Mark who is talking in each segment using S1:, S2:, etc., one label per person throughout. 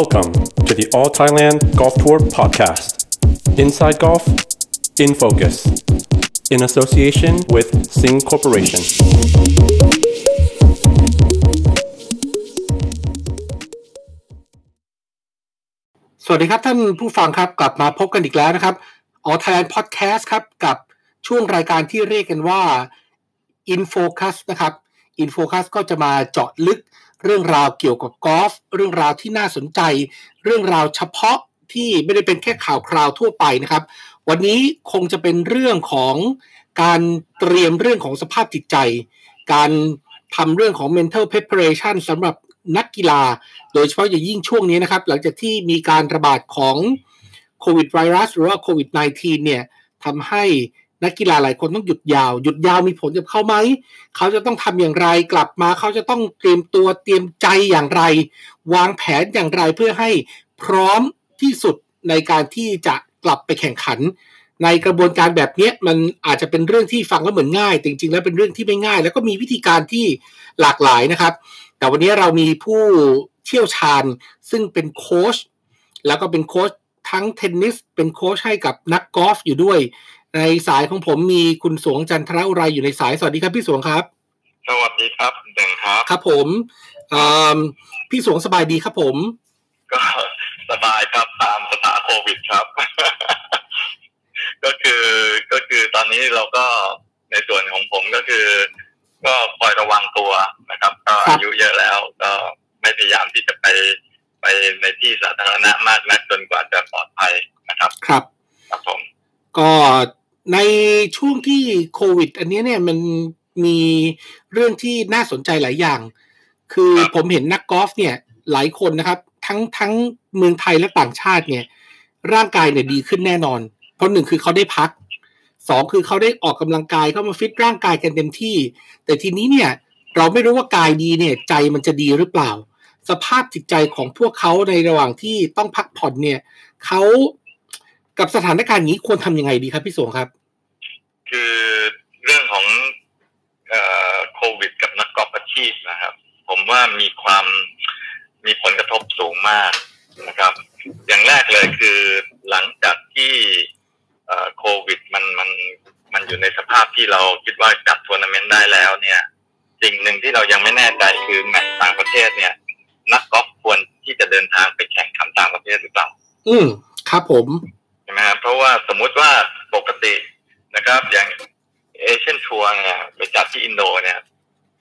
S1: Welcome to the All Thailand Golf Tour podcast. Inside Golf, in focus, in association with Sing Corporation.
S2: สวัสดีครับท่านผู้ฟังครับกลับมาพบกันอีกแล้วนะครับออ Thailand Podcast ครับกับช่วงรายการที่เรียกกันว่า InFocus นะครับ InFocus ก็จะมาเจาะลึก เรื่องราวเกี่ยวกับกอล์ฟเรื่องราวที่น่าสนใจ เรื่องราวเฉพาะที่ไม่ได้เป็นแค่ข่าวคราวทั่วไปนะครับ วันนี้คงจะเป็นเรื่องของการเตรียมเรื่องของสภาพจิตใจ การทำเรื่องของ mental preparation สำหรับนักกีฬา โดยเฉพาะอย่างยิ่งช่วงนี้นะครับ หลังจากที่มีการระบาดของโควิดไวรัสหรือว่าโควิด -19 เนี่ยทำให้ นักกีฬาหลายคนต้องหยุดยาว หยุดยาวมีผลกับเขาไหม เขาจะต้องทำอย่างไรกลับมา เขาจะต้องเตรียมตัวเตรียมใจอย่างไร วางแผนอย่างไรเพื่อให้พร้อมที่สุดในการที่จะกลับไปแข่งขัน ในกระบวนการแบบนี้มันอาจจะเป็นเรื่องที่ฟังแล้วเหมือนง่ายแต่จริงๆแล้วเป็นเรื่องที่ไม่ง่าย แล้วก็มีวิธีการที่หลากหลายนะครับ แต่วันนี้เรามีผู้เชี่ยวชาญซึ่งเป็นโค้ชแล้วก็เป็นโค้ชทั้งเทนนิสเป็นโค้ชให้กับนักกอล์ฟอยู่ด้วย ในสายของผมมีคุณสวงจันทรอุไรอยู่ในสายสวัสดีครับพี่สวงครับ
S3: สวัสดีครับคุณเด่งครับ
S2: ครับผมเอิ่มพี่สวงสบายดีครับผม
S3: ก็สบายครับตามสถานโควิดครับ ก็คือก็คือตอนนี้เราก็ในส่วนของผมก็คือ ก็คอยระวังตัวนะครับ ก็อายุเยอะแล้ว ก็ไม่พยายามที่จะไปไปในที่สาธารณะมากนักจนกว่าจะปลอดภัยนะครับ
S2: ครับ
S3: ครับผม
S2: ก็ ในช่วงที่โควิด อันนี้เนี่ยมันมีเรื่องที่น่าสนใจหลายอย่าง คือผมเห็นนักกอล์ฟเนี่ยหลายคนนะครับ ทั้งทั้งเมืองไทยและต่างชาติเนี่ย ร่างกายเนี่ยดีขึ้นแน่นอน เพราะหนึ่งคือเขาได้พักสองคือเขาได้ออกกำลังกายเข้ามาฟิตร่างกายกันเต็มที่ แต่ทีนี้เนี่ยเราไม่รู้ว่ากายดีเนี่ยใจมันจะดีหรือเปล่า สภาพจิตใจของพวกเขาในระหว่างที่ต้องพักผ่อนเนี่ยเขา กับสถานการณ์นี้ควรทำยังไงดีครับพี่สวงครับ
S3: คือเรื่องของเอ่อโควิด กับนักกอล์ฟอาชีพนะครับ ผมว่ามีความมีผลกระทบสูงมากนะครับ อย่างแรกเลยคือหลังจากที่เอ่อโควิดมันมันมันอยู่ในสภาพที่เราคิดว่าจัดทัวร์นาเมนต์ได้แล้วเนี่ย สิ่งหนึ่งที่เรายังไม่แน่ใจคือแมตช์ต่างประเทศเนี่ย นักกอล์ฟควรที่จะเดินทางไปแข่งขันต่างประเทศหรือเปล่า
S2: อืมครับผม
S3: ใช่ไหมครับเพราะว่าสมมุติว่าปกตินะครับ อย่าง Asian Tourเนี่ยไปจัดที่อินโดเนี่ย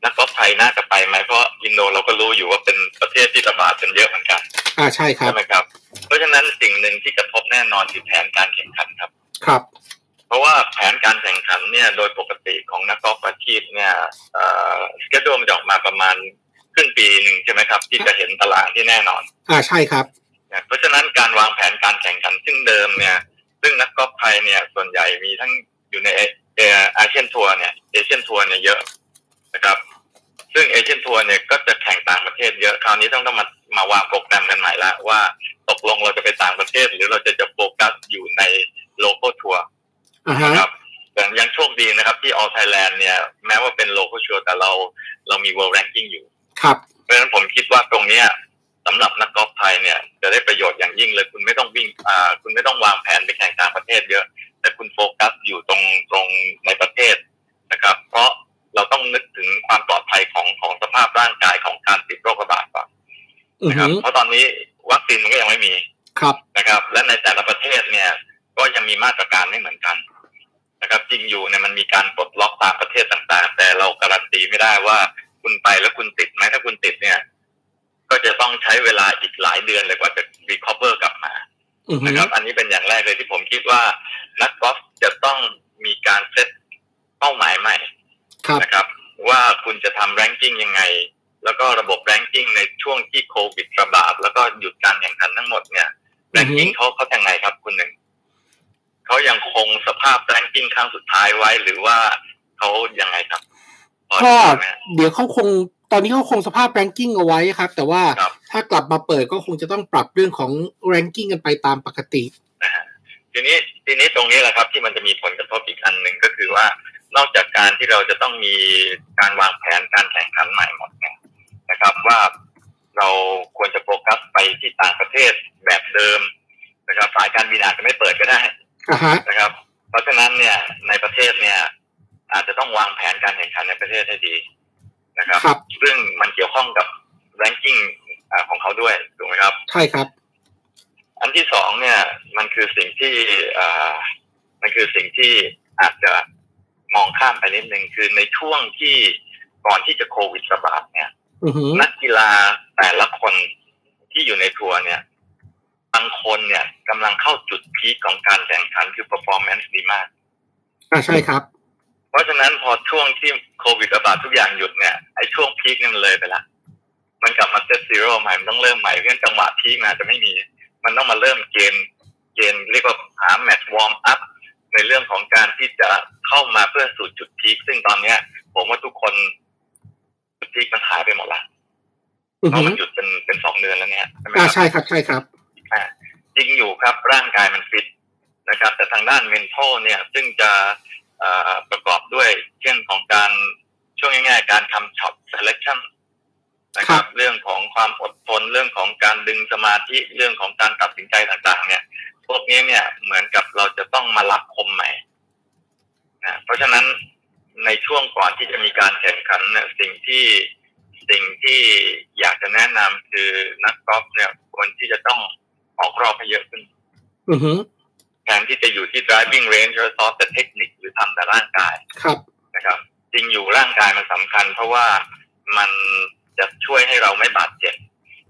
S3: นักกอล์ฟไทยน่าจะไปไหมเพราะอินโดเราก็รู้อยู่ว่าเป็นประเทศที่ระบาดกันเยอะเหมือนกัน
S2: อ่าใช่ครับ
S3: ใช่ไหมครับ เพราะฉะนั้นสิ่งหนึ่งที่กระทบแน่นอนคือแผนการแข่งขันครับ
S2: ครับ
S3: เพราะว่าแผนการแข่งขันเนี่ยโดยปกติของนักกอล์ฟอาชีพเนี่ยเอ่อสเกจดูมันจะออกมาประมาณครึ่งปีหนึ่งใช่ไหมครับ ที่จะเห็นตารางที่แน่นอน
S2: อ่าใช่ครับ
S3: นะ เพราะฉะนั้นการวางแผนการแข่งขันซึ่งเดิมเนี่ยซึ่งนักกอล์ฟไทยเนี่ยส่วนใหญ่มีทั้งอยู่ในเออาเซียนทัวร์เนี่ยเอเชียนทัวร์เนี่ยเยอะนะครับ ซึ่ง Asian Tour เนี่ยก็จะแข่งต่างประเทศเยอะคราวนี้ต้องต้องมามาวางโปรแกรมกันใหม่ละว่าตกลงเราจะไปต่างประเทศ หรือเราจะจะโฟกัสอยู่ใน local tour
S2: อ่าฮะ
S3: นะครับแต่ยังโชคดีนะครับที่ All Thailand เนี่ยแม้ว่าเป็น local tour แต่เราเรามี World Ranking อยู่
S2: ครับ
S3: เพราะฉะนั้นผมคิดว่าตรงเนี้ย สำหรับนักกอล์ฟไทยเนี่ยจะได้ประโยชน์อย่างยิ่งเลย คุณไม่ต้องวิ่งอ่าคุณไม่ต้องวางแผนไปแข่งต่างประเทศเยอะ แต่คุณโฟกัสอยู่ตรงตรงในประเทศนะครับ เพราะเราต้องนึกถึงความปลอดภัยของของสภาพร่างกายของการติดโรคระบาดก่อน
S2: อือ
S3: นะครับ
S2: ฮึ
S3: เพราะตอนนี้วัคซีนมันก็ยังไม่มี
S2: ครับ
S3: นะครับ และในแต่ละประเทศเนี่ย ก็ยังมีมาตรการไม่เหมือนกันนะครับ จริงอยู่เนี่ยมันมีการปลดล็อกตามประเทศต่างๆ แต่เราการันตีไม่ได้ว่าคุณไปแล้วคุณติดไหมถ้าคุณติดเนี่ย ก็จะต้องใช้เวลาอีกหลายเดือนเลยกว่าจะรีคอเ v อร์กลับมา
S2: อือฮึ
S3: นะครับ อันนี้เป็นอย่างแรกเลยที่ผมคิดว่า นักกอล์ฟจะต้องมีการเซตเป้าหมายใหม่
S2: ครับ
S3: นะครับ ว่าคุณจะทำ ranking ยังไง แล้วก็ระบบ ranking ในช่วงที่โควิดระบาดแล้วก็หยุดการแข่งขันทั้งหมดเนี่ย ranking เขาเขายังไงครับคุณหนึ่งเขายังคงสภาพ ranking ครั้งสุดท้ายไว้หรือว่าเขายังไงครับพอ
S2: ก็
S3: จะรู้ไหม
S2: เดี๋ยวเขาคง ตอนนี้เขาคงสภาพ ranking เอาไว้ครับ แต่ว่า
S3: ครับ
S2: ถ้ากลับมาเปิดก็คงจะต้องปรับเรื่องของแรงกิ้งกันไปตามปกติ
S3: นะฮะทีนี้ทีนี้ตรงนี้แหละครับที่มันจะมีผลกระทบอีกอันหนึ่งก็คือว่านอกจากการที่เราจะต้องมีการวางแผนการแข่งขันใหม่หมดเนี่ยนะครับว่าเราควรจะโฟกัสไปที่ต่างประเทศแบบเดิมนะครับสายการบินอาจจะไม่เปิดก็ได้
S2: อ่าฮะ
S3: นะครับ เพราะฉะนั้นเนี่ยในประเทศเนี่ย อาจจะต้องวางแผนการแข่งขันในประเทศให้ดี นะครับ
S2: ครับ
S3: ซึ่งมันเกี่ยวข้องกับ ranking อ่าของเขาด้วยถูกไหมครับ
S2: ใช่ครับ
S3: อันที่สองเนี่ย มันคือสิ่งที่อ่ามันคือสิ่งที่อาจจะมองข้ามไปนิดนึงคือในช่วงที่ก่อนที่จะโควิดระบาดเนี่ย
S2: อือหือ
S3: นักกีฬาแต่ละคนที่อยู่ในทัวร์เนี่ยบางคนเนี่ยกำลังเข้าจุดพีคของการแข่งขันคือ performance ดีมาก
S2: อ่าใช่ครับ
S3: เพราะฉะนั้นพอช่วงที่โควิดระบาดทุกอย่างหยุดเนี่ยไอ้ช่วง peak เนี่ยมันเลยไปละมันกลับมา set zero ใหม่มันต้องเริ่มใหม่เพราะฉะนั้นจังหวะ peak มันอาจจะไม่มี มันต้องมาเริ่มเกมเกมเรียกว่าหาแมตช์ warm up ในเรื่องของการที่จะเข้ามาเพื่อสู่จุด peak ซึ่งตอนเนี้ย ผมว่าทุกคนจุด peak มันหายไปหมดละ
S2: อือ
S3: เพ
S2: หื
S3: ราะมันหยุดเป็นเป็นสองเดือนแล้วเนี่ยใช่ไหม
S2: อ่า
S3: ครับ
S2: ใช่ครับใช่ครับ
S3: อ่าจริงอยู่ครับร่างกายมันฟิตนะครับ แต่ทางด้าน mental เนี่ย ซึ่งจะเอ่อ ประกอบด้วยเช่นของการช่วงง่ายๆ การทำช็อต selection นะค
S2: ครั
S3: รับ
S2: บ
S3: เรื่องของความอดทนเรื่องของการดึงสมาธิเรื่องของการตัดสินใจต่างๆ เนี่ย พวกนี้เนี่ยเหมือนกับเราจะต้องมารับคมใหม่นะเพราะฉะนั้นในช่วงก่อนที่จะมีการแข่งขันเนี่ยสิ่งที่สิ่งที่อยากจะแนะนำคือนักกอล์ฟเนี่ยควรที่จะต้องออกรอบให้เยอะขึ้น
S2: อือหือ
S3: แทนที่จะอยู่ที่ driving range แล้วซ้อมแต่เทคนิคหรือทำแต่ร่างกาย
S2: ครับ
S3: นะครับ จริงอยู่ร่างกายมันสำคัญ เพราะว่ามันจะช่วยให้เราไม่บาดเจ็บ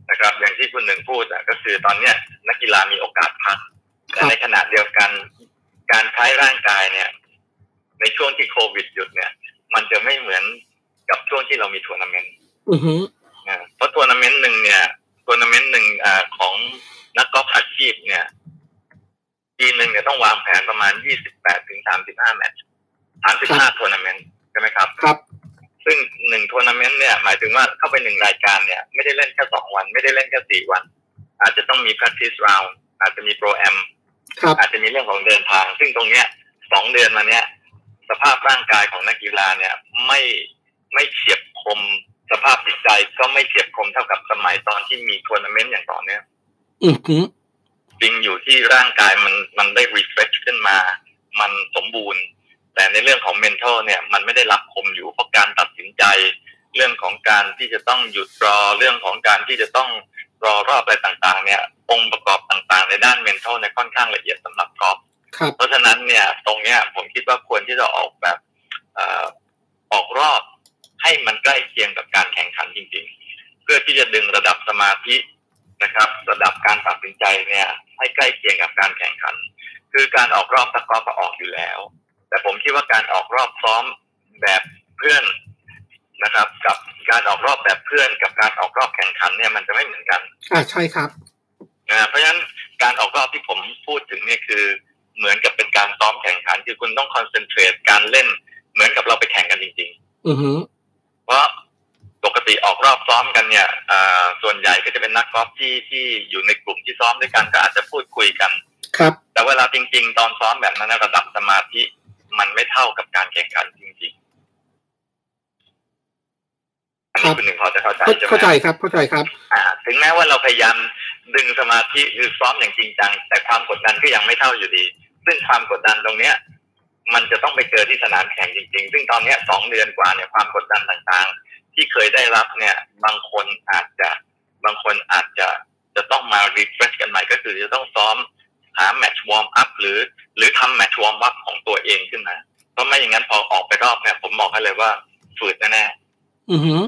S3: นะครับ อย่างที่คุณหนึ่งพูดอะก็คือตอนเนี้ยนักกีฬามีโอกาสพักแต่ในขณะเดียวกัน การใช้ร่างกายเนี่ย ในช่วงที่โควิดหยุดเนี่ย มันจะไม่เหมือนกับช่วงที่เรามีทัวร์นาเมนต์
S2: อือหือ
S3: นะเพราะทัวร์นาเมนต์หนึ่งเนี่ยทัวร์นาเมนต์หนึ่งอ่าของนักกอล์ฟอาชีพเนี่ยปีหนึ่งเนี่ย ต้องวางแผนประมาณ 28 ถึง 35 แมตช์ 35 ทัวร์นาเมนต์ใช่ไหมครับ
S2: ครับ
S3: ซึ่งหนึ่งทัวร์นาเมนต์เนี่ย หมายถึงว่าเข้าไปหนึ่งรายการเนี่ย ไม่ได้เล่นแค่สองวัน ไม่ได้เล่นแค่สี่วัน อาจจะต้องมี practice round อาจจะมี pro-am
S2: ครับ
S3: อาจจะมีเรื่องของเดินทาง ซึ่งตรงเนี้ยสองเดือนมาเนี้ย สภาพร่างกายของนักกีฬาเนี่ยไม่ไม่เฉียบคม สภาพจิตใจก็ไม่เฉียบคมเท่ากับสมัยตอนที่มีทัวร์นาเมนต์อย่างต่อเนื่อง
S2: อือหือ
S3: จริงอยู่ที่ร่างกายมันมันได้ refresh ขึ้นมา มันสมบูรณ์ แต่ในเรื่องของ mental เนี่ยมันไม่ได้รับคมอยู่เพราะการตัดสินใจ เรื่องของการที่จะต้องหยุดรอเรื่องของการที่จะต้องรอรอบอะไรต่างๆ เนี่ยองค์ประกอบต่างๆ ในด้าน mental เนี่ยค่อนข้างละเอียดสำหรับกอล์ฟ
S2: ครับ
S3: เพราะฉะนั้นเนี่ยตรงเนี้ยผมคิดว่าควรที่จะออกแบบเอ่อออกรอบให้มันใกล้เคียงกับการแข่งขันจริง ๆ เพื่อที่จะดึงระดับสมาธิ นะครับ ระดับการตัดสินใจเนี่ยให้ใกล้เคียงกับการแข่งขัน คือการออกรอบตะกอล์ฟก็ออกอยู่แล้ว แต่ผมคิดว่าการออกรอบซ้อมแบบเพื่อนนะครับ กับการออกรอบแบบเพื่อน กับการออกรอบแข่งขันเนี่ยมันจะไม่เหมือนกัน
S2: อ่าใช่ครับ
S3: นะเพราะฉะนั้นการออกรอบที่ผมพูดถึงเนี่ยคือเหมือนกับเป็นการซ้อมแข่งขัน คือคุณต้องคอนเซนเทรตการเล่นเหมือนกับเราไปแข่งกันจริง
S2: อือหือ
S3: ๆเพราะป กติออกรอบซ้อมกันเนี่ยอ่าส่วนใหญ่ก็จะเป็นนักกอล์ฟที่ที่อยู่ในกลุ่มที่ซ้อมด้วยกันก็อาจจะพูดคุยกัน
S2: ครับ
S3: แต่เวลาจริง ๆ ตอนซ้อมแบบนั้นนะระดับสมาธิมันไม่เท่ากับการแข่งขันจริงๆอัน
S2: ครั
S3: นี้
S2: บ
S3: คุณหนึ่งพอจะเข้าใจ
S2: เข้า
S3: ใช่ไหม
S2: เข้าใจครับเข้าใจครับ
S3: อ่าถึงแม้ว่าเราพยายามดึงสมาธิหรือซ้อมอย่างจริงจังแต่ความกดดันก็ยังไม่เท่าอยู่ดี ซึ่งความกดดันตรงเนี้ยมันจะต้องไปเจอที่สนามแข่งจริงๆ ซึ่งตอนเนี้ยสองเดือนกว่าเนี่ยความกดดันต่างๆ ที่เคยได้รับเนี่ย บางคนอาจจะบางคนอาจจะจะต้องมา refresh กันใหม่ก็คือจะต้องซ้อมหาแมตช์ warm up หรือ หรือทำแมตช์ warm up ของตัวเองขึ้นมาเพราะไม่อย่างนั้นพอออกไปรอบเนี่ยผมบอกให้เลยว่าฝืดแน่ๆ
S2: อือหือ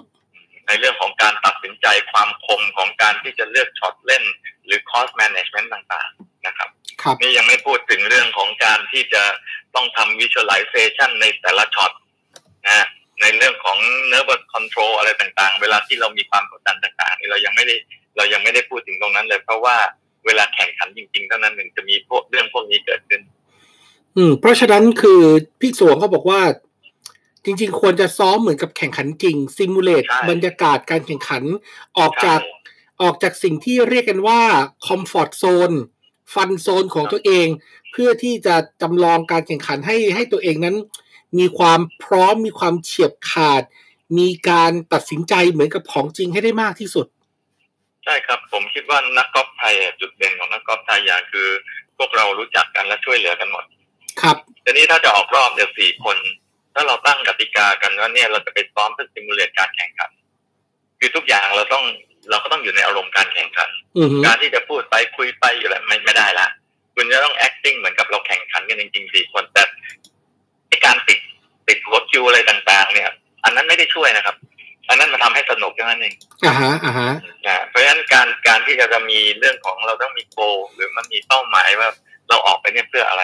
S3: ในเรื่องของการตัดสินใจความคมของการที่จะเลือกช็อตเล่น หรือ cost management ต่างๆนะครับ
S2: ครับ
S3: นี่ยังไม่พูดถึงเรื่องของการที่จะต้องทำ visualization ในแต่ละช็อตนะ ในเรื่องของ nervous control อะไรต่างๆ เวลาที่เรามีความกดดันต่างๆนี่เรายังไม่ได้เรายังไม่ได้พูดถึงตรงนั้นเลย เพราะว่าเวลาแข่งขันจริงๆเท่านั้นหนึ่งจะมีพวกเรื่องพวกนี้เกิดขึ้น
S2: อืม เพราะฉะนั้นคือพี่สวงเขาบอกว่า จริง ๆ ควรจะซ้อมเหมือนกับแข่งขันจริงซิมูเลต
S3: ใช่
S2: บรรยากาศการแข่งขันออกจากออกจากสิ่งที่เรียกกันว่าคอมฟอร์ z โซนฟันโซนของตัวเอง เพื่อที่จะจำลองการแข่งขันให้ให้ตัวเองนั้น มีความพร้อมมีความเฉียบขาด มีการตัดสินใจเหมือนกับของจริงให้ได้มากที่สุด
S3: ใช่ครับ ผมคิดว่านักกอล์ฟไทยอะจุดเด่นของนักกอล์ฟไทยอย่างคือ พวกเรารู้จักกันและช่วยเหลือกันหมด
S2: ครับ
S3: ทีนี้ถ้าจะออกรอบเดี๋ยวสี่คนถ้าเราตั้งกติกากันว่าเนี่ยเราจะไปซ้อมเพื่อซิมูเลตการแข่งขันคือทุกอย่างเราต้องเราก็ต้องอยู่ในอารมณ์การแข่งขัน
S2: อือฮึ
S3: การที่จะพูดไปคุยไปอยู่แล้วไม่ไม่ได้ละคุณจะต้อง acting เหมือนกับเราแข่งขันกันจริงๆสี่คนแต่ไอ้การติด ติดหัวคิวอะไรต่างๆ เนี่ย อันนั้นไม่ได้ช่วยนะครับ อันนั้นมันทำให้สนุกแค่นั้นเอง
S2: อ่าฮะอ่าฮะ
S3: นะเพราะฉะนั้นการการที่จะมีเรื่องของเราต้องมีโกหรือมันมีเป้าหมายว่าเราออกไปเนี่ยเพื่ออะไร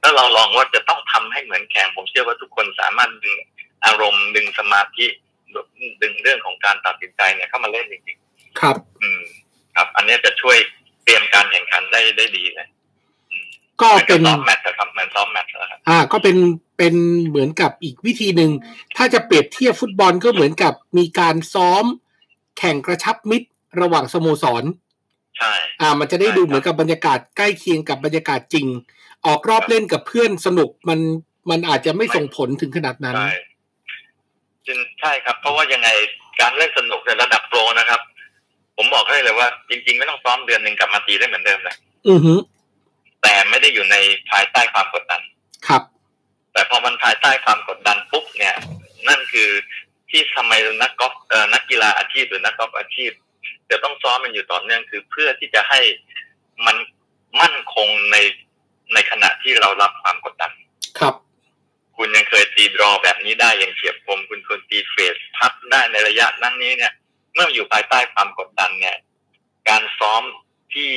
S3: แล้วเราลองว่าจะต้องทำให้เหมือนแข่งผมเชื่อว่าทุกคนสามารถดึงอารมณ์ดึงสมาธิดึงเรื่องของการตัดสินใจเนี่ยเข้ามาเล่นจริง
S2: ครับ
S3: ๆอืม ครับ อันเนี้ยจะช่วยเตรียมการแข่งขันได้ได้ดีเลย
S2: ก็
S3: หมือ
S2: เป็น
S3: ซ้อมแมตช์อะครับเหมือนซ้อมแมตช์นะครับ
S2: อ่า ก็เป็นเป็นเหมือนกับอีกวิธีหนึ่งถ้าจะเปรียบเทียบฟุตบอลก็เหมือนกับมีการซ้อม แข่งกระชับมิตรระหว่างสโมสร
S3: ใช่
S2: อ่า มันจะได้
S3: ใช่
S2: ดู
S3: ครับ
S2: เหมือนกับบรรยากาศใกล้เคียงกับบรรยากาศจริง ออกรอบเล่นกับเพื่อนสนุกมันมันอาจจะไม่ส่งผลถึงขนาดนั้น
S3: ใช่จริงใช่ครับ เพราะว่ายังไงการเล่นสนุกในระดับโปรนะครับ ผมบอกให้เลยว่าจริง ๆ ไม่ต้องซ้อมเดือนหนึ่งกลับมาตีได้เหมือนเดิมเลย
S2: อือฮึ
S3: แต่ไม่ได้อยู่ในภายใต้ความกดดัน
S2: ครับ
S3: แต่พอมันภายใต้ความกดดันปุ๊บเนี่ย นั่นคือที่ทำไมนักกอล์ฟเอ่อนักกีฬาอาชีพหรือนักกอล์ฟอาชีพ จะต้องซ้อมมันอยู่ต่อเนื่องคือเพื่อที่จะให้มันมั่นคงในในขณะที่เรารับความกดดัน
S2: ครับ
S3: คุณยังเคยตีดรอแบบนี้ได้อย่างเฉียบคมคุณควรตีเฟสพับได้ในระยะนั้นนี้เนี่ย เมื่ออยู่ภายใต้ความกดดันเนี่ย การซ้อมที่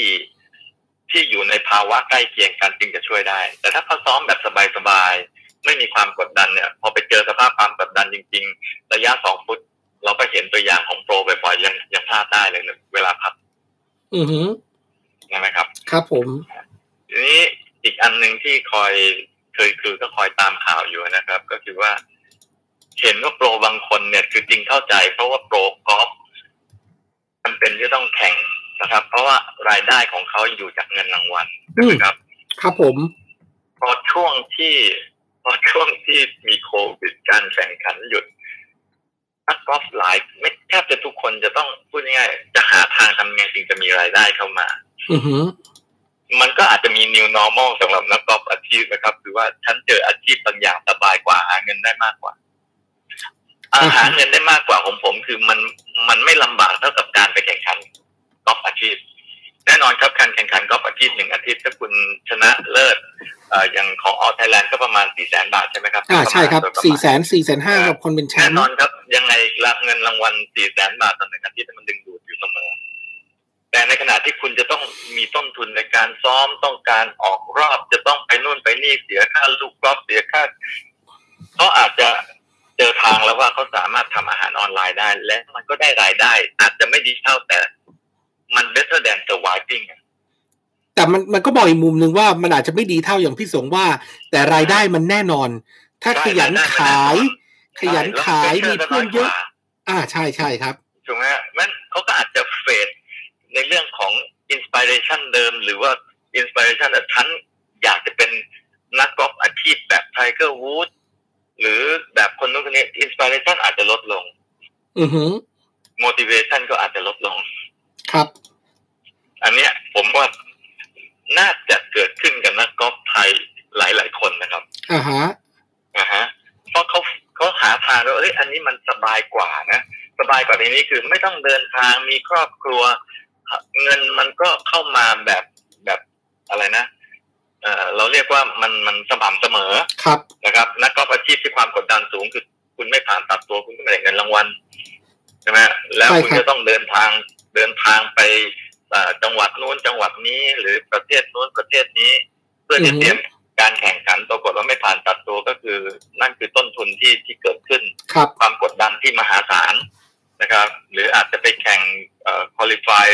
S3: ที่อยู่ในภาวะใกล้เคียงกันจึงจะช่วยได้ แต่ถ้าเขาซ้อมแบบสบายๆไม่มีความกดดันเนี่ย พอไปเจอสภาพความกดดันจริง ๆ ระยะสองฟุต เราก็เห็นตัวอย่างของโปรบ่อยๆยังยังพลาดได้เลยนะเวลาพับ
S2: อือฮึ
S3: ใช่ไหมครับ
S2: ครับผม
S3: ทีนี้อีกอันหนึ่งที่คอยเคยคือก็คอยตามข่าวอยู่นะครับ ก็คือว่า เห็นว่าโปรบางคนเนี่ย คือจริงเข้าใจ เพราะว่าโปรกอล์ฟมันเป็นที่ต้องแข่ง นะครับ เพราะว่ารายได้ของเขาอยู่จากเงินรางวัล
S2: อืม
S3: นะครับ
S2: ครับผม
S3: พอช่วงที่พอช่วงที่มีโควิดการแข่งขันหยุดนักกอล์ฟหลายไม่แทบจะทุกคนจะต้องพูดง่ายๆจะหาทางทำไงจึงจะมีรายได้เข้ามา
S2: อือฮึ
S3: มันก็อาจจะมี new normal สำหรับนักกอล์ฟอาชีพนะครับ คือว่าฉันเจออาชีพบางอย่างสบายกว่าหาเงินได้มากกว่าอาหาเงินได้มากกว่าของผม คือมันมันไม่ลำบากเท่ากับการไปแข่งขัน กอล์ฟอาชีพ แน่นอนครับการแข่งขันกอล์ฟอาชีพหนึ่งอาทิตย์ถ้าคุณชนะเลิศเอ่ออย่างของออ t ไทยแลนด์ก็ประมาณสี่แสนบาทใช่ไหมครับ
S2: อ่าใช่ครับ
S3: โดยปะ
S2: สี่
S3: มาณ
S2: แสนสี่แสนห้ากับคนเป็นแช
S3: แน่
S2: มป์
S3: นอนครับ ยังไงละเงินรางวัลสี่แสนบาทต่อหนึ่งอาทิตย์มันดึงดูดอยู่เสมอแต่ในขณะที่คุณจะต้องมีต้นทุนในการซ้อมต้องการออกรอบจะต้องไปนู่นไปนี่เสียค่าลูกกอล์ฟเสียค่าเขาอาจจะเจอทางแล้วว่าเขาสามารถทำอาหารออนไลน์ได้ และมันก็ได้รายได้ อาจจะไม่ดีเท่าแต่มัน better than surviving อะ
S2: แต่มันมันก็บอกอีกมุมหนึ่งว่ามันอาจจะไม่ดีเท่าอย่างพี่สงว่า แต่รายได้มันแน่นอน ถ้าขยันขาย ขยันขายมีเพื่อนเยอะ อ่าใช่ใช่ครับ
S3: ถูกไหมฮะมันเขาก็อาจจะ fade ในเรื่องของ inspiration เดิม หรือว่า inspiration แบบฉันอยากจะเป็นนักกอล์ฟอาชีพแบบไทเกอร์วูดหรือแบบคนนู้นคนนี้อินสปิเรชันอาจจะลดลง
S2: อือฮึ
S3: motivation ก็อาจจะลดลง
S2: ครับ
S3: อันเนี้ยผมว่าน่าจะเกิดขึ้นกับนักกอล์ฟไทยหลาย ๆ คนนะครับ
S2: อ่าฮะ
S3: นะฮะเพราะเขาเขาหาทางว่าเอ้ยอันนี้มันสบายกว่านะสบายกว่าในนี้คือไม่ต้องเดินทางมีครอบครัว เงินมันก็เข้ามาแบบแบบอะไรนะเออเราเรียกว่ามันมันสม่ำเสมอ
S2: ครับ
S3: นะครับนักกอล์ฟอาชีพที่ความกดดันสูงคือคุณไม่ผ่านตัดตัวคุณก็ไม่ได้เงินรางวัลใช่ไหมแล้ว
S2: ใช่
S3: คุณ
S2: ครับ
S3: จะต้องเดินทางเดินทางไปเอ่อ จังหวัดนู้นจังหวัดนี้ หรือประเทศนู้นประเทศนี้ เพื่อที่เตรียมการแข่งขันปรากฏว่าไม่ผ่านตัดตัวก็คือ นั่นคือต้นทุนที่ที่เกิดขึ้น
S2: ครับ
S3: ความกดดันที่มหาศาลนะครับ หรืออาจจะไปแข่งเอ่อ qualify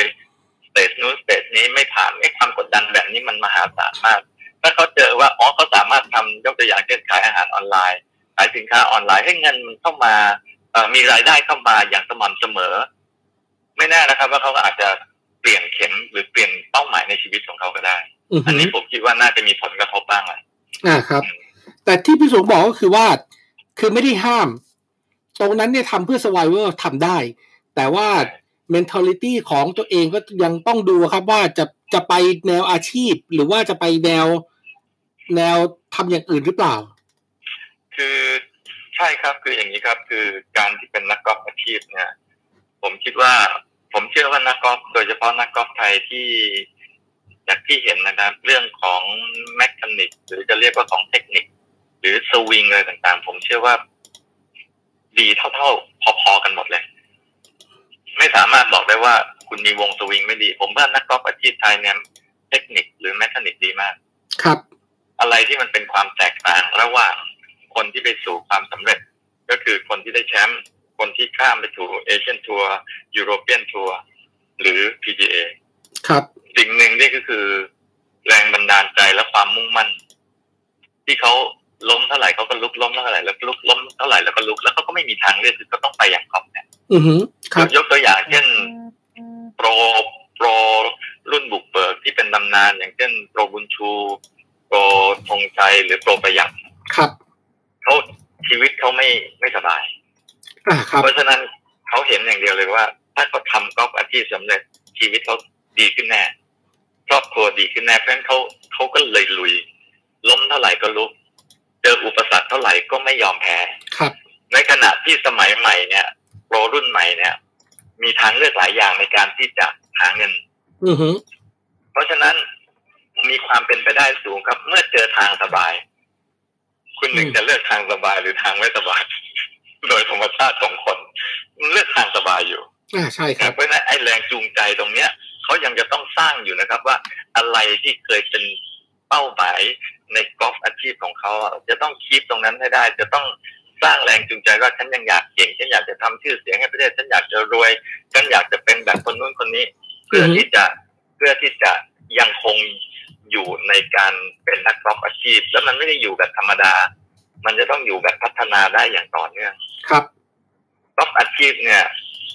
S3: stage นู้น stage นี้ไม่ผ่านไอ้ความกดดันแบบนี้มันมหาศาลมาก ถ้าเขาเจอว่าอ๋อเขาสามารถทำยกตัวอย่างเช่นขายอาหารออนไลน์ขายสินค้าออนไลน์ให้เงินมันเข้ามาเอ่อมีรายได้เข้ามาอย่างสม่ำเสมอ ไม่แน่นะครับ ว่าเขาก็อาจจะเปลี่ยนเข็มหรือเปลี่ยนเป้าหมายในชีวิตของเขาก็ได้
S2: อือฮึ
S3: อันนี้ผมคิดว่าน่าจะมีผลกระทบบ้างแหละ
S2: อ่าครับ แต่ที่พี่สงบอกก็คือว่าคือไม่ได้ห้าม ตรงนั้นเนี่ยทำเพื่อ survival ทำได้ แต่ว่า mentality ของตัวเองก็ยังต้องดูครับว่าจะจะไปแนวอาชีพ หรือว่าจะไปแนวแนวทำอย่างอื่นหรือเปล่า
S3: คือใช่ครับคืออย่างนี้ครับ คือการที่เป็นนักกอล์ฟอาชีพเนี่ย ผมคิดว่า ผมเชื่อว่านักกอล์ฟโดยเฉพาะนักกอล์ฟไทยที่จากที่เห็นนะครับ เรื่องของแมคานิกหรือจะเรียกว่าของเทคนิค หรือสวิงอะไรต่างๆ ผมเชื่อว่า ดีเท่าๆ พอๆกันหมดเลย ไม่สามารถบอกได้ว่าคุณมีวงสวิงไม่ดี ผมว่านักกอล์ฟอาชีพไทยเนี่ยเทคนิคหรือ mechanic ดีมาก
S2: ครับ
S3: อะไรที่มันเป็นความแตกต่างระหว่างคนที่ไปสู่ความสำเร็จ ก็คือคนที่ได้แชมป์ คนที่ข้ามไปสู่ Asian Tour European Tour หรือ PGA
S2: ครับ
S3: สิ่งหนึ่งนี่ก็คือ แรงบันดาลใจและความมุ่งมั่น ที่เขาล้มเท่าไหร่เขาก็ลุกล้มเท่าไหร่แล้วก็ลุกล้มเท่าไหร่แล้วก็ลุกแล้วเขาก็ไม่มีทางเลือกคือก็ต้องไปอย่างคอมเนี่ย
S2: อือหือครับ
S3: ยกตัวอย่างเช่นโปรโปรรุ่นบุกเบิกที่เป็นตำนานอย่างเช่นโปรบุญชูโปรธงชัยหรือโปรประหยัด
S2: ครับ
S3: เขาชีวิตเขาไม่ไม่สบาย
S2: อ่าครับ
S3: เพราะฉะนั้นเขาเห็นอย่างเดียวเลยว่า ถ้าเขาทำกอล์ฟอาชีพสำเร็จชีวิตเขาดีขึ้นแน่ครอบครัวดีขึ้นแน่เพราะฉะนั้นเขาเขาก็เลยลุย ล้มเท่าไหร่ก็ลุก เจออุปสรรคเท่าไหร่ก็ไม่ยอมแพ้
S2: ครับ
S3: ในขณะที่สมัยใหม่เนี่ยโปรรุ่นใหม่เนี่ย มีทางเลือกหลายอย่างในการที่จะหาเงิน
S2: อือหือ
S3: เพราะฉะนั้นมีความเป็นไปได้สูงครับ เมื่อเจอทางสบาย คุณหนึ่งจะเลือกทางสบายหรือทางไม่สบาย โดยธรรมชาติของคนมันเลือกทางสบายอยู่
S2: อ่าใช่ครับ
S3: เพราะฉะนั้นไอ้แรงจูงใจตรงเนี้ยเขายังจะต้องสร้างอยู่นะครับว่าอะไรที่เคยเป็นเป้าหมายในกอล์ฟอาชีพของเขาอะจะต้องคีปตรงนั้นให้ได้ จะต้องสร้างแรงจูงใจว่าฉันยังอยากเก่งฉันอยากจะทำชื่อเสียงให้ประเทศฉันอยากจะรวยฉันอยากจะเป็นแบบคนนู้นคนนี้ เพื่อที่จะเพื่อที่จะยังคงอยู่ในการเป็นนักกอล์ฟอาชีพ แล้วมันไม่ได้อยู่แบบธรรมดา มันจะต้องอยู่แบบพัฒนาได้อย่างต่อเนื่อง
S2: ครับ
S3: กอล์ฟอาชีพเนี่ย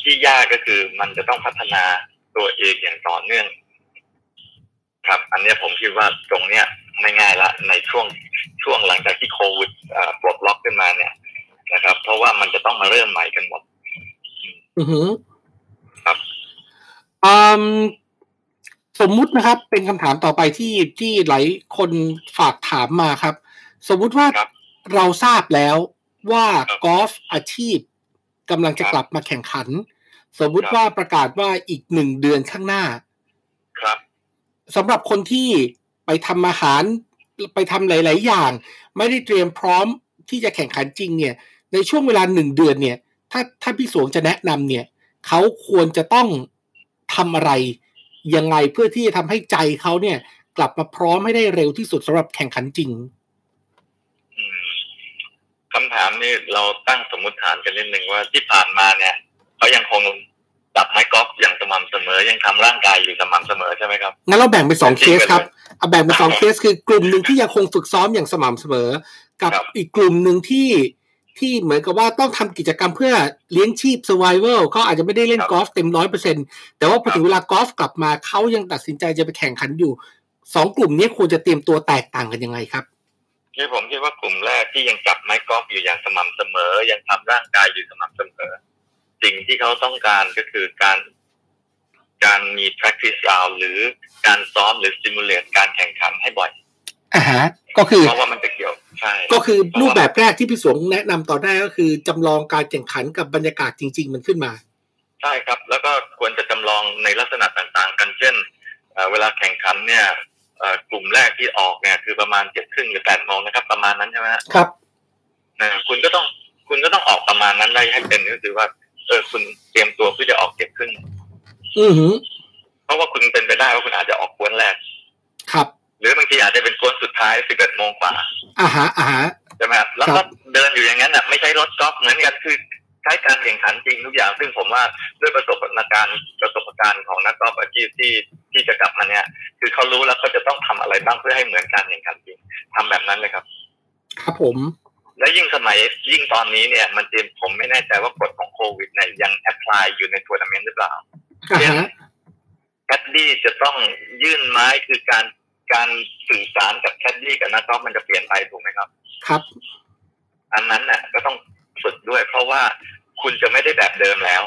S3: ที่ยากก็คือมันจะต้องพัฒนาตัวเองอย่างต่อเนื่อง ครับ อันเนี้ยผมคิดว่าตรงเนี้ยไม่ง่ายละในช่วงช่วงหลังจากที่โควิดเอ่อปลดล็อกขึ้นมาเนี่ยนะครับ เพราะว่ามันจะต้องมาเริ่มใหม่กันหมด
S2: อือหือ
S3: ครับ
S2: อืมสมมุตินะครับ เป็นคำถามต่อไปที่ที่หลายคนฝากถามมาครับ สมมุติว่า
S3: ครับ
S2: เราทราบแล้วว่า
S3: ครับ
S2: กอล์ฟอาชีพกำลังจะ
S3: ครับ
S2: กลับมาแข่งขัน สมมุติ
S3: ครับ
S2: ว่าประกาศว่าอีกหนึ่งเดือนข้างหน้า
S3: ครับ
S2: สำหรับคนที่ไปทำอาหารไปทำหลาย ๆ อย่าง ไม่ได้เตรียมพร้อมที่จะแข่งขันจริงเนี่ย ในช่วงเวลาหนึ่งเดือนเนี่ย ถ้าถ้าพี่สวงจะแนะนำเนี่ยเขาควรจะต้องทำอะไรยังไงเพื่อที่จะทำให้ใจเขาเนี่ย กลับมาพร้อมให้ได้เร็วที่สุดสำหรับแข่งขันจริง
S3: อืม คำถามนี้เราตั้งสมมติฐานกันนิดหนึ่งว่าที่ผ่านมาเนี่ยเขายังคงจับไม้กอล์ฟอย่างสม่ำเสมอยังทำร่างกายอยู่สม่ำเสมอใช่ไหมครับ
S2: งั้นเราแบ่งเป็นสองเค
S3: จริง
S2: ส
S3: ๆ
S2: ครับ
S3: เลย
S2: เอาแบ่งเป็นสองเคสคือกลุ่มหนึ่งที่ยังคงฝึกซ้อมอย่างสม่ำเสมอกับ
S3: ครับ
S2: อีกกลุ่มหนึ่งที่ที่เหมือนกับว่าต้องทำกิจกรรมเพื่อเลี้ยงชีพ survival เขาอาจจะไม่ได้เล่นกอล์ฟเต็มร้อยเปอร์เซ็นแต่ว่าพอถึงเวลากอล์ฟกลับมาเขายังตัดสินใจจะไปแข่งขันอยู่สองกลุ่มนี้ควรจะเตรียมตัวแตกต่างกันยังไงครับ
S3: ที่ผมคิดว่ากลุ่มแรกที่ยังจับไม้กอล์ฟอยู่อย่างสม่ำเสมอ ยังทำร่างกายอยู่สม่ำเสมอ สิ่งที่เขาต้องการก็คือการ การมี practice round หรือการซ้อมหรือ simulate การแข่งขันให้บ่อย
S2: อ่าฮะก็คือ
S3: เพราะว่ามันจะเกี่ยวใช่
S2: ก็คือรูปแบบแรกที่พี่สวงแนะนำต่อนแรกก็คือจำลองการแข่งขันกับบรรยากาศจริง ๆ มันขึ้นมา
S3: ใช่ครับ แล้วก็ควรจะจำลองในลักษณะต่างๆ กันเช่นเอ่อเวลาแข่งขันเนี่ยเอ่อ กลุ่มแรกที่ออกเนี่ยคือประมาณเจ็ดครึ่งหรือแปดโมงนะครับ ประมาณนั้นใช่ไหมฮะ
S2: ครับ
S3: นะคุณก็ต้องคุณก็ต้องออกประมาณนั้นได้ให้เป็นก็คือว่า เออคุณเตรียมตัวเพื่อจะออกเจ็ดครึ่ง
S2: อือหือ
S3: เพราะว่าคุณเป็นไปได้ว่าคุณอาจจะออกกวนแรก
S2: ครับ
S3: หรือบางทีอาจจะเป็นกวนสุดท้ายสิบเอ็ดโมงกว่า
S2: อ่าฮะอ่าฮะ
S3: ใช่ไหมครับแล้ว
S2: ครั
S3: ก็
S2: บ
S3: เดินอยู่อย่างนั้นอะไม่ใช่รถกอล์ฟเหมือนกันคือ ใช้การแข่งขันจริงทุกอย่าง ซึ่งผมว่าด้วยประสบการณ์ประสบการณ์ของนักกอล์ฟอาชีพที่ที่จะกลับมาเนี่ย คือเขารู้แล้วเขาจะต้องทำอะไรบ้างเพื่อให้เหมือนการแข่งขันจริงทำแบบนั้นเลยครับ
S2: ครับผม
S3: และยิ่งสมัยยิ่งตอนนี้เนี่ย มันจะผมไม่แน่ใจว่ากฎของโควิดเนี่ยยัง apply อยู่ในทัวร์นาเมนต์หรือเปล่า
S2: อ่าฮะ
S3: แคดดี้จะต้องยื่นไม้คือการการสื่อสารกับแคดดี้กับนักกอล์ฟมันจะเปลี่ยนไปถูกไหมครับ
S2: ครับ
S3: อันนั้นน่ะ ก็ต้อง ฝึกด้วย เพราะว่าคุณจะไม่ได้แบบเดิมแล้ว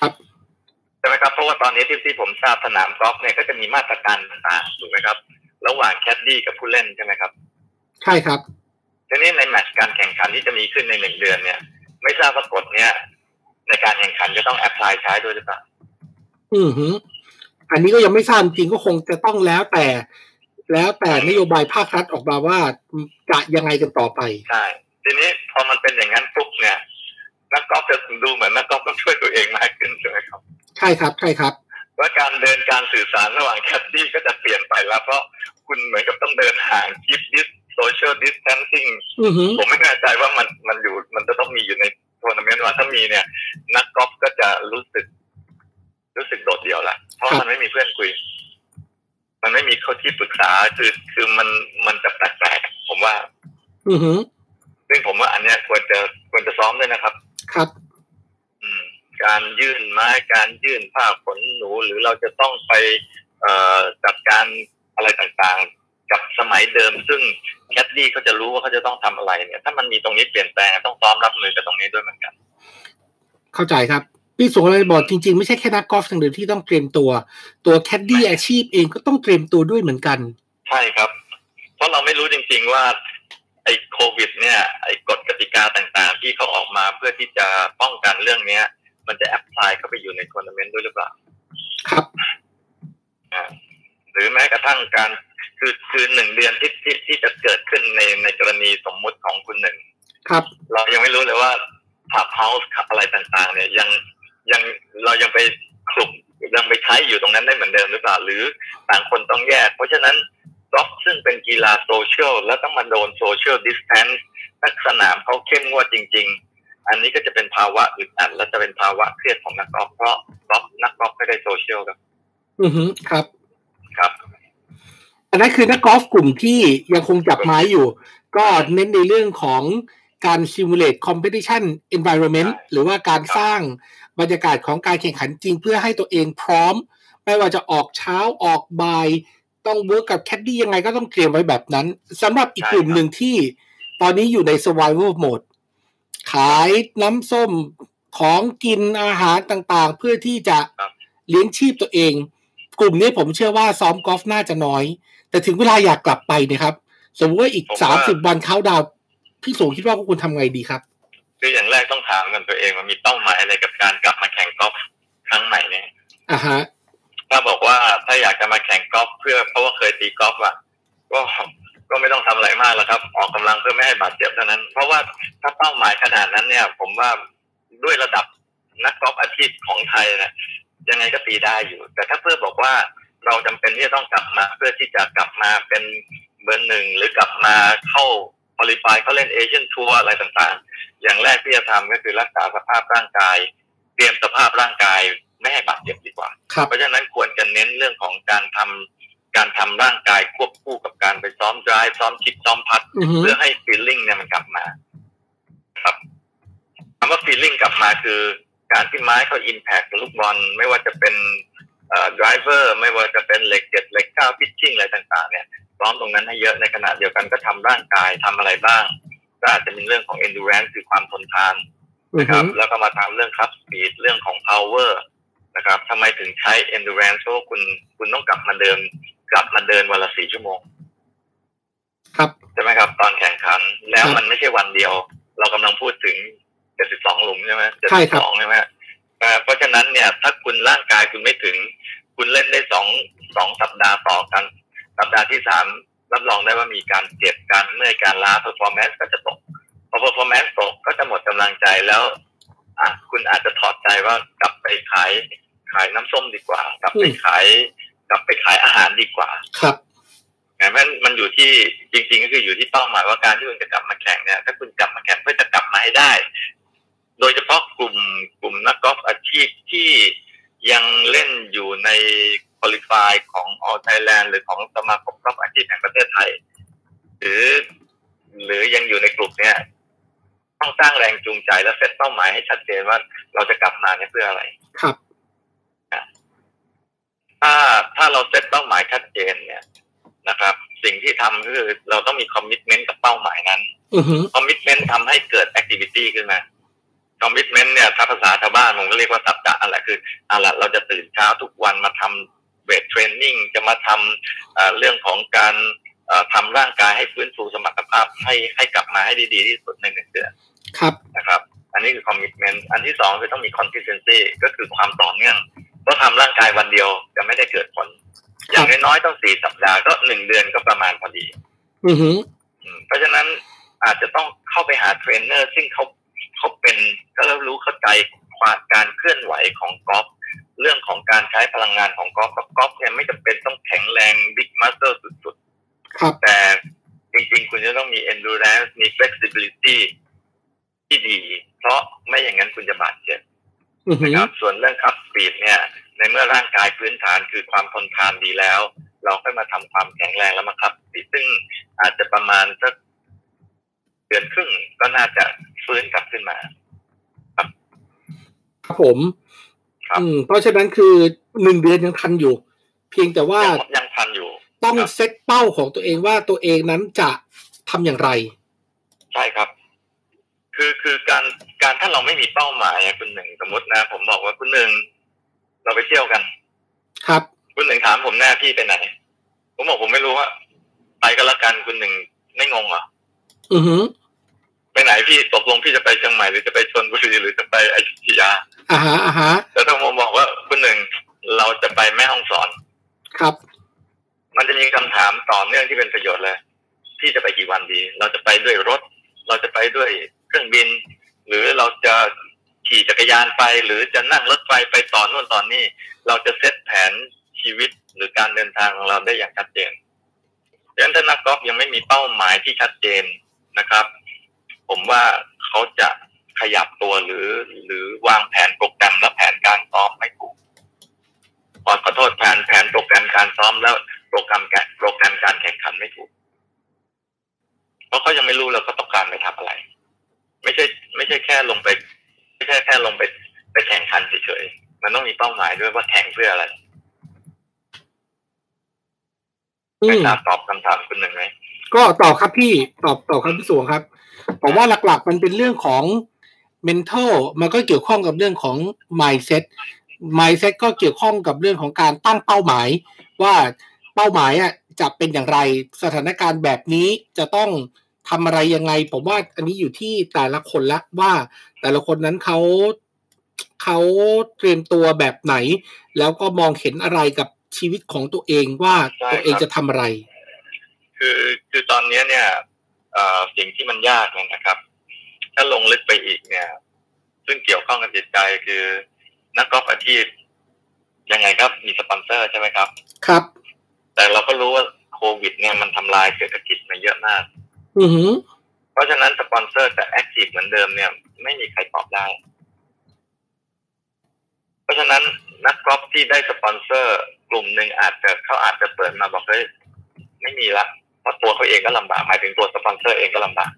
S2: ครับใช่
S3: ไหมครับเพราะว่าตอนนี้ที่ที่ผมทราบสนามกอล์ฟเนี่ยก็จะมีมาตรการต่างๆถูกไหมครับ ระหว่างแคดดี้กับผู้เล่นใช่ไหมครับ
S2: ใช่ครับ
S3: ทีนี้ในแมตช์การแข่งขันที่จะมีขึ้นในหนึ่งเดือนเนี่ย ไม่ทราบว่ากฎเนี้ยในการแข่งขันจะต้อง apply ใช้ด้วยหรือเปล่า
S2: อือหืออันนี้ก็ยังไม่ทราบจริงก็คงจะต้องแล้วแต่ แล้วแต่นโยบายภาครัฐออกมาว่าจะยังไงกันต่อไป
S3: ใช่ ทีนี้ พอมันเป็นอย่างนั้นปุ๊บเนี่ยนักกอล์ฟจะดูเหมือนนักกอล์ฟต้องช่วยตัวเองมากขึ้นใช่ไหมครับ
S2: ใช่ครับใช่ครับ
S3: ว่าการเดินการสื่อสารระหว่างแคดดี้ก็จะเปลี่ยนไปแล้ว เพราะคุณเหมือนกับต้องเดินห่างคิดดิส social distancing
S2: อือหือ
S3: ผมไม่แน่ใจว่ามันมันอยู่มันจะต้องมีอยู่ในทัวร์นาเมนต์ว่าถ้ามีเนี่ย นักกอล์ฟก็จะรู้สึก รู้สึกโดดเดี่ยวละเพราะมันไม่มีเพื่อนคุย มันไม่มีเขาที่ปรึกษาคือคือมันมันจะแปลกๆผมว่า
S2: อือหือ
S3: ซึ่งผมว่าอันเนี้ยควรจะควรจะซ้อมด้วยนะครับ
S2: ครับ
S3: อืม การยื่นไม้การยื่นผ้าขนหนูหรือเราจะต้องไปเอ่อจัดการอะไรต่างๆ กับสมัยเดิม ซึ่งแคดดี้เขาจะรู้ว่าเขาจะต้องทำอะไรเนี่ย ถ้ามันมีตรงนี้เปลี่ยนแปลงต้องซ้อมรับมือกับตรงนี้ด้วยเหมือนกัน
S2: เข้าใจครับพี่สงอะไรบอกจริงๆ ไม่ใช่แค่นักกอล์ฟอย่างเดียวที่ต้องเตรียมตัว ตัวแคดดี้อาชีพเองก็ต้องเตรียมตัวด้วยเหมือนกัน
S3: ใช่ครับ เพราะเราไม่รู้จริง ๆ ว่า ไอ้โควิด เนี่ยไอ้กฎกติกาต่างๆ ที่เขาออกมาเพื่อที่จะป้องกันเรื่องเนี้ย มันจะ apply เข้าไปอยู่ในทัวร์นาเมนต์ด้วยหรือเปล่า
S2: ครับ
S3: อ่าหรือแม้กระทั่งการคือคือหนึ่งเดือนที่ที่ที่จะเกิดขึ้นในในกรณีสมมุติของคุณหนึ่ง
S2: ครับ
S3: เรายังไม่รู้เลยว่า clubhouse อะไรต่างๆ เนี่ยยังยังเรายังไปคลุกยังไปใช้อยู่ตรงนั้นได้เหมือนเดิมหรือเปล่า หรือต่างคนต้องแยก เพราะฉะนั้น กอล์ฟซึ่งเป็นกีฬาโซเชียลแล้วต้องมาโดน social distance หากสนามเขาเข้มงวดจริง ๆ อันนี้ก็จะเป็นภาวะอึดอัดและจะเป็นภาวะเครียดของนักกอล์ฟเพราะกอล์ฟนักกอล์ฟไม่ได้โซเชียลครับ
S2: อือหือครับ
S3: ครับ
S2: อันนั้นคือนักกอล์ฟกลุ่มที่ยังคงจับไม้อยู่ ก็เน้นในเรื่องของการ simulate competition environment
S3: ใช่
S2: หรือว่าการสร้างบรรยากาศของการแข่งขันจริงเพื่อให้ตัวเองพร้อม ไม่ว่าจะออกเช้าออกบ่าย ต้อง work กับแคดดี้ยังไงก็ต้องเตรียมไว้แบบนั้นสำหรับอีกกลุ่มหนึ่งที่ตอนนี้อยู่ใน survival mode ขายน้ำส้มของกินอาหารต่างๆ เพื่อที่จะ
S3: ครับ
S2: เลี้ยงชีพตัวเอง กลุ่มนี้ผมเชื่อว่าซ้อมกอล์ฟน่าจะน้อย แต่ถึงเวลาอยากกลับไปเนะครับ สมมติว่าอีก
S3: ผมว่า
S2: สามสิบวันเขาดาวน์พี่สูงคิดว่าพวกคุณทำไงดีครับ
S3: คืออย่างแรกต้องถามกันตัวเองว่ามีเป้าหมายอะไรกับการกลับมาแข่งกอล์ฟครั้งใหม่เนี่ย
S2: อ่าฮะ
S3: ถ้าบอกว่าถ้าอยากจะมาแข่งกอล์ฟเพื่อเพราะว่าเคยตีกอล์ฟอะ ก็ก็ไม่ต้องทำอะไรมากแล้วครับ ออกกำลังเพื่อไม่ให้บาดเจ็บเท่านั้น เพราะว่าถ้าเป้าหมายขนาดนั้นเนี่ย ผมว่าด้วยระดับนักกอล์ฟอาชีพของไทยเนี่ยยังไงก็ตีได้อยู่ แต่ถ้าเพื่อบอกว่าเราจำเป็นที่จะต้องกลับมา เพื่อที่จะกลับมาเป็นเบอร์หนึ่งหรือกลับมาเข้า qualify เข้าเล่น Asian Tour อะไรต่างๆ อย่างแรกที่จะทำก็คือรักษาสภาพร่างกาย เตรียมสภาพร่างกาย ไม่ให้บาดเจ็บดีกว่า
S2: ครับ
S3: เพราะฉะนั้นควรจะเน้นเรื่องของการทำการทำร่างกายควบคู่กับการไปซ้อม drive ซ้อมชิดซ้อม putt
S2: อือฮึ
S3: เพื่อให้ feeling เนี่ยมันกลับมาครับคำว่า feeling กลับมาคือ การที่ไม้เขา impact ลูกบอลไม่ว่าจะเป็นเอ่อ driver ไม่ว่าจะเป็นเหล็กเจ็ดเหล็กเก้า pitching อะไรต่างๆ เนี่ยซ้อมตรงนั้นให้เยอะในขณะเดียวกันก็ทำร่างกายทำอะไรบ้าง ก็อาจจะมีเรื่องของ endurance คือความทนทาน
S2: อือ
S3: นะครับแล้วก็มาทำเรื่องครับ speed เรื่องของ power นะครับทำไมถึงใช้ endurance เพราะว่าคุณคุณต้องกลับมาเดินกลับมาเดินวันละสี่ชั่วโมง
S2: ครับ
S3: ใช่ไหมครับ ตอนแข่งขันแล้ว
S2: ครับ
S3: มันไม่ใช่วันเดียว เรากำลังพูดถึง72หลุมใช่ไหม
S2: ใช่ครับ
S3: 72ใช่ไหมเอ่อเพราะฉะนั้นเนี่ย ถ้าคุณร่างกายคุณไม่ถึง คุณเล่นได้สองสองสัปดาห์ต่อกัน สัปดาห์ที่สามรับรองได้ว่ามีการเจ็บการเมื่อยการล้า performance ก็จะตกพอ performance ตกก็จะหมดกำลังใจแล้วอะคุณอาจจะถอดใจว่ากลับไปขาย ขายน้ำส้มดีกว่า กลับไป
S2: อืม
S3: ขาย กลับไปขายอาหารดีกว่า
S2: ครับ
S3: ไงมันมันอยู่ที่จริง ๆ ก็คืออยู่ที่เป้าหมายว่าการที่คุณจะกลับมาแข่งเนี่ยถ้าคุณกลับมาแข่งเพื่อจะกลับมาให้ได้ โดยเฉพาะกลุ่มกลุ่มนักกอล์ฟอาชีพที่ยังเล่นอยู่ในคุริฟายของ All Thailand หรือของสมาคมกอล์ฟอาชีพแห่งประเทศไทย หรือ หรือยังอยู่ในกลุ่มเนี่ยต้องสร้างแรงจูงใจและเซตเป้าหมายให้ชัดเจนว่าเราจะกลับมาเนี่ยเพื่ออะไร
S2: ครับ
S3: ถ้าถ้าเราเซตเป้าหมายชัดเจนเนี่ยนะครับ สิ่งที่ทำคือเราต้องมี commitment กับเป้าหมายนั้น
S2: อือฮึ
S3: commitment ทำให้เกิด activity ขึ้นมา commitment เนี่ยถ้าภาษาชาวบ้านผมก็เรียกว่าสัจจะอะไรคืออะไรเราจะตื่นเช้าทุกวันมาทำ weight training จะมาทำเรื่องของการทำร่างกายให้ฟื้นฟูสมรรถภาพให้ให้กลับมาให้ดีๆที่สุดในหนึ่งเดือน
S2: ครับ
S3: นะครับ อันนี้คือ commitment อันที่สองคือต้องมี consistency ก็คือความต่อเนื่อง เพราะทำร่างกายวันเดียวจะไม่ได้เกิดผล อย่างน้อยๆต้องสี่สัปดาห์ก็หนึ่งเดือนก็ประมาณพอดี
S2: อือฮึ
S3: เพราะฉะนั้นอาจจะต้องเข้าไปหาเทรนเนอร์ซึ่งเขาเขาเป็นก็รู้เข้าใจความการเคลื่อนไหวของกอล์ฟเรื่องของการใช้พลังงานของกอล์ฟกับกอล์ฟเนี่ยไม่จำเป็นต้องแข็งแรง big muscle สุด
S2: ครับ
S3: ๆแต่จริงๆ คุณจะต้องมี endurance มี flexibility ที่ดี เพราะไม่อย่างนั้นคุณจะบาดเจ็บ
S2: อือฮึ
S3: นะครับส่วนเรื่อง club speed เนี่ย ในเมื่อร่างกายพื้นฐานคือความทนทานดีแล้ว เราค่อยมาทำความแข็งแรงแล้วมา club speed ซึ่งอาจจะประมาณสักเดือนครึ่งก็น่าจะฟื้นกลับขึ้นมา
S2: ครับผม
S3: ครับ
S2: อืมเพราะฉะนั้นคือหนึ่งเดือนยังทันอยู่ เพียงแต่ว่า
S3: ยังยังทันอยู่
S2: ต้อง
S3: ครับ
S2: เซตเป้าของตัวเองว่าตัวเองนั้นจะทำอย่างไร
S3: ใช่ครับ คือคือการการถ้าเราไม่มีเป้าหมายอะคุณหนึ่งสมมตินะ ผมบอกว่าคุณหนึ่งเราไปเที่ยวกัน
S2: ครับ
S3: คุณหนึ่งถามผมหน้าพี่ไปไหน ผมบอกผมไม่รู้ว่าไปกันละกันคุณหนึ่งไม่งงเหรอ
S2: อือฮึ
S3: ไปไหนพี่ตกลงพี่จะไปเชียงใหม่หรือจะไปชลบุรีหรือจะไปอยุธยา
S2: อ่าฮะอ่าฮะ
S3: แล้วถ้าผมบอกว่าคุณหนึ่งเราจะไปแม่ห้องสอน
S2: ครับ
S3: มันจะมีคำถามต่อเนื่องที่เป็นประโยชน์เลยพี่จะไปกี่วันดี เราจะไปด้วยรถ เราจะไปด้วย เครื่องบิน หรือเราจะขี่จักรยานไป หรือจะนั่งรถไฟไปต่อนู่นต่อนนี่ เราจะเซตแผนชีวิตหรือการเดินทางของเราได้อย่างชัดเจนดังนั้นถ้านักกอล์ฟยังไม่มีเป้าหมายที่ชัดเจนนะครับ ผมว่าเขาจะขยับตัวหรือ หรือวางแผนโปรแกรมและแผนการซ้อมไม่ถูกขอขอโทษแผนแผนโปรแกรมการซ้อมแล้วโปรแกรมการโปรแกรมการแข่งขันไม่ถูก เพราะเขายังไม่รู้เลยเขาต้องการไปทำอะไร ไม่ใช่ ไม่ใช่แค่ลงไป ไม่ใช่แค่ลงไปไปแข่งขันเฉยๆมันต้องมีเป้าหมายด้วยว่าแข่งเพื่ออะไร
S2: อื
S3: ไม่
S2: ม
S3: ทราบตอบคำถามคุณหนึ่งไหม
S2: ก็ตอบครับพี่ตอบตอบครับพี่สวงครับผมว่าหลักๆมันเป็นเรื่องของ mental มันก็เกี่ยวข้องกับเรื่องของ mindset mindset ก็เกี่ยวข้องกับเรื่องของการตั้งเป้าหมาย ว่าเป้าหมายอะจะเป็นอย่างไร สถานการณ์แบบนี้จะต้อง ทำอะไรยังไง ผมว่าอันนี้อยู่ที่แต่ละคนละว่าแต่ละคนนั้นเขาเขาเตรียมตัวแบบไหน แล้วก็มองเห็นอะไรกับชีวิตของตัวเองว่า
S3: ใช่
S2: ตัวเอง
S3: ครับ
S2: จะทำอะไร
S3: คือคือตอนเนี้ยเนี่ยเอ่อสิ่งที่มันยากเนี่ยนะครับ ถ้าลงลึกไปอีกเนี่ย ซึ่งเกี่ยวข้องกับจิตใจคือนักกอล์ฟอาชีพยังไงครับมีสปอนเซอร์ใช่ไหมครับ
S2: ครับ
S3: แต่เราก็รู้ว่าโควิด เนี่ยมันทำลายเศรษฐกิจมาเยอะมาก
S2: อือหือ
S3: เพราะฉะนั้นสปอนเซอร์จะ active เหมือนเดิมเนี่ย ไม่มีใครตอบได้ เพราะฉะนั้นนักกอล์ฟที่ได้สปอนเซอร์กลุ่มหนึ่งอาจจะเขาอาจจะเปิดมาบอกเฮ้ยไม่มีละเพราะตัวเขาเองก็ลำบากหมายถึงตัวสปอนเซอร์เองก็ลำบาก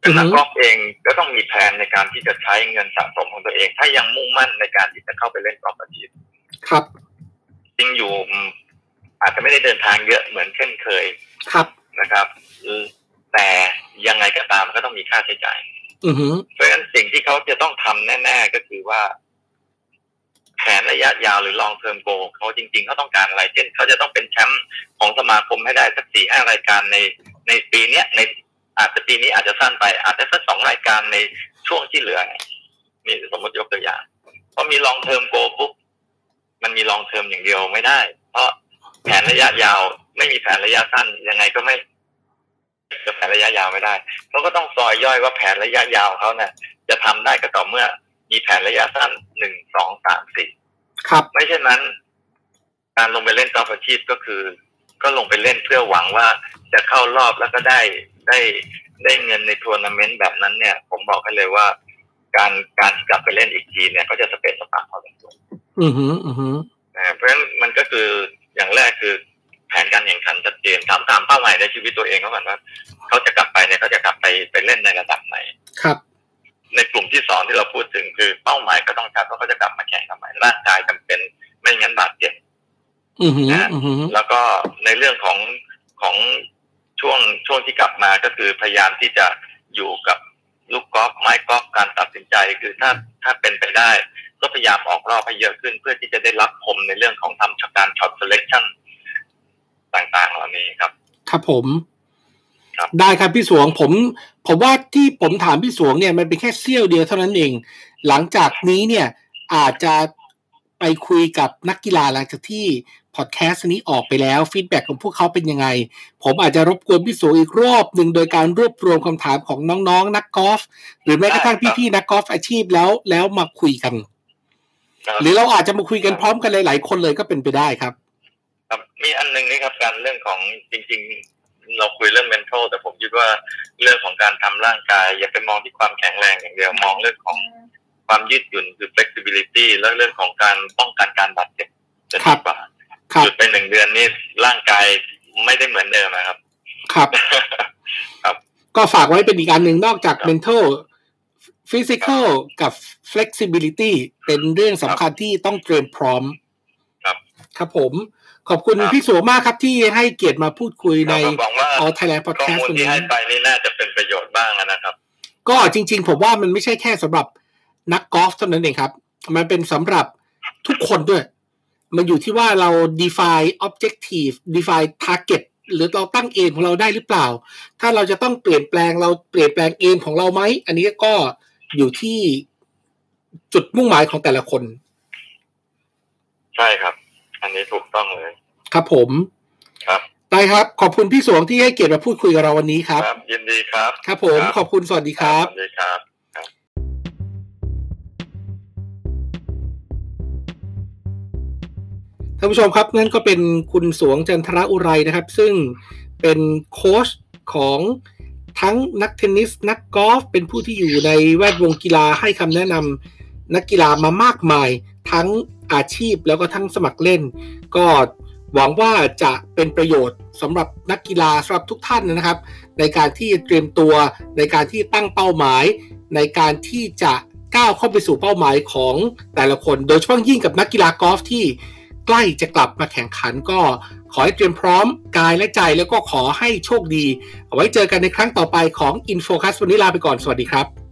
S3: แต่นักกอล์ฟเองก็ต้องมีแผนในการที่จะใช้เงินสะสมของตัวเอง ถ้ายังมุ่งมั่นในการที่จะเข้าไปเล่นกอล์ฟอาชีพ
S2: ครับ
S3: จริงอยู่อืมอาจจะไม่ได้เดินทางเยอะเหมือนเช่นเคย
S2: ครับ
S3: นะครับอืม แต่ยังไงก็ตามมันก็ต้องมีค่าใช้จ่าย
S2: อือหือ
S3: เพราะฉะนั้นสิ่งที่เขาจะต้องทำแน่ ๆ ก็คือว่าแผนระยะยาวหรือ long term goal เขาจริงๆเขาต้องการอะไร เช่นเขาจะต้องเป็นแชมป์ของสมาคมให้ได้สักสี่ห้ารายการในในปีเนี้ยในอาจจะปีนี้อาจจะสั้นไป อาจจะสักสองรายการในช่วงที่เหลือนี่สมมติยกตัวอย่างพอมี long term goal ปุ๊บมันมี long term อย่างเดียวไม่ได้ เพราะแผนระยะยาวไม่มีแผนระยะสั้นยังไงก็ไม่ จะแผนระยะยาวไม่ได้เขาก็ต้องซอยย่อยว่าแผนระยะยาวเขาเนี่ยจะทำได้ก็ต่อเมื่อมีแผนระยะสั้นหนึ่งสองสามสี่
S2: ครับ
S3: ไม่เช่นนั้น การลงไปเล่นกอล์ฟอาชีพก็คือ ก็ลงไปเล่นเพื่อหวังว่าจะเข้ารอบแล้วก็ได้ได้ได้เงินในทัวร์นาเมนต์แบบนั้นเนี่ย ผมบอกให้เลยว่า การการกลับไปเล่นอีกทีเนี่ย ก็จะสเปซสปาพอสมควร
S2: อือหืออือหือ
S3: อ่าเพราะฉะนั้นมันก็คืออย่างแรกคือแผ นการแข่งขันชัดเจนถามตามเป้าหมายในชีวิตตัวเองเขาก่อนว่าเขาจะกลับไปเนี่ยเขาจะกลับไปไปเล่นในระดับไหน
S2: ครับ
S3: ในกลุ่มที่สองที่เราพูดถึงคือเป้าหมายก็ต้องชัดว่าเขาจะกลับมาแข่งทำไมร่างกายจำเป็นไม่งั้นบาดเจ็บ
S2: อือหืออือหือ
S3: แล้วก็ในเรื่องของของช่วงช่วงที่กลับมาก็คือพยายามที่จะอยู่กับลูกกอล์ฟไม้กอล์ฟการตัดสินใจคือถ้าถ้าเป็นไปได้ ก็พยายามออกรอบให้เยอะขึ้นเพื่อที่จะได้ลับคมในเรื่องของทำการ shot selection ต่างๆ เหล่านี้ครับ
S2: ครับผม
S3: ครับ
S2: ได้ครับพี่สวงผมผมว่าที่ผมถามพี่สวงเนี่ยมันเป็นแค่เสี้ยวเดียวเท่านั้นเอง หลังจากนี้เนี่ยอาจจะไปคุยกับนักกีฬาหลังจากที่พอดแคสต์นี้ออกไปแล้วฟีดแบ็ของพวกเขาเป็นยังไง ผมอาจจะรบกวนพี่สวงอีกรอบหนึ่งโดยการรวบรวมคำถามของน้องๆนักกอล์ฟหรือแม้กระทั่งพี่ๆนักกอล์ฟอาชีพแล้วแล้วมาคุยกัน
S3: ครับ
S2: หรือเราอาจจะมาคุยกันพร้อมกันหลายๆคนเลยก็เป็นไปได้ครับ
S3: ครับ มีอันหนึงนี่ครับการเรื่องของจริง ๆ เราคุยเรื่อง mental แต่ผมคิดว่าเรื่องของการทำร่างกาย อย่าไปมองที่ความแข็งแรงอย่างเดียวมองเรื่องของความยืดหยุ่นคือ flexibility แล้วเรื่องของการป้องกันการบาดเจ็บจะ
S2: ครั
S3: ดี
S2: บ
S3: กว่า
S2: ครับ
S3: หยุดไปหนึ่งเดือนนี่ร่างกายไม่ได้เหมือนเดิมนะครับ
S2: ครับ
S3: ครับ
S2: ก็ฝากไว้เป็นอีกอันหนึ่งนอกจาก
S3: ครับ
S2: mental physical กับ flexibility เป็นเรื่องสำคัญที่ต้องเตรียมพร้อม
S3: ครับ
S2: ครับผม ขอบคุณ
S3: ครับ
S2: พี่สัวมากครับที่ให้เกียรติมาพูดคุยใน
S3: เราก็หวังว่า
S2: All Thailand
S3: ข้อ
S2: Podcast
S3: มูล
S2: วัน
S3: ที่
S2: นี้
S3: ให้ไปนี่น่าจะเป็นประโยชน์บ้างนะครับ
S2: ก็จริง ๆ ผมว่ามันไม่ใช่แค่สำหรับนักกอล์ฟเท่านั้นเองครับ มันเป็นสำหรับทุกคนด้วย มันอยู่ที่ว่าเรา define objective define target หรือเราตั้งเอมของเราได้หรือเปล่า ถ้าเราจะต้องเปลี่ยนแปลงเราเปลี่ยนแปลงเอมของเราไหม อันนี้ก็อยู่ที่จุดมุ่งหมายของแต่ละคน
S3: ใช่ครับ อันนี้ถูกต้องเลย
S2: ครับผม
S3: ครับ
S2: ได้ครับ ขอบคุณพี่สวงที่ให้เกียรติมาพูดคุยกับเราวันนี้ครับ
S3: ครับยินดีครับ
S2: ครับผม
S3: ครับ
S2: ขอบคุณสวัสดีครับ
S3: สวัสดีครับ
S2: ท่านผู้ชมครับนั่นก็เป็นคุณสวงจันทระอุไรนะครับ ซึ่งเป็นโค้ชของทั้งนักเทนนิส นักกอล์ฟเป็นผู้ที่อยู่ในแวดวงกีฬาให้คำแนะนำนักกีฬามามากมาย ทั้ง อาชีพแล้วก็ทั้งสมัครเล่น ก็หวังว่าจะเป็นประโยชน์สำหรับนักกีฬาสำหรับทุกท่านนะครับ ในการที่เตรียมตัวในการที่ตั้งเป้าหมาย ในการที่จะก้าวเข้าไปสู่เป้าหมายของแต่ละคน โดยเฉพาะยิ่งกับนักกีฬากอล์ฟที่ใกล้จะกลับมาแข่งขันก็ขอให้เตรียมพร้อมกายและใจแล้วก็ขอให้โชคดี เอาไว้เจอกันในครั้งต่อไปของ InFocus วันนี้ลาไปก่อนสวัสดีครับ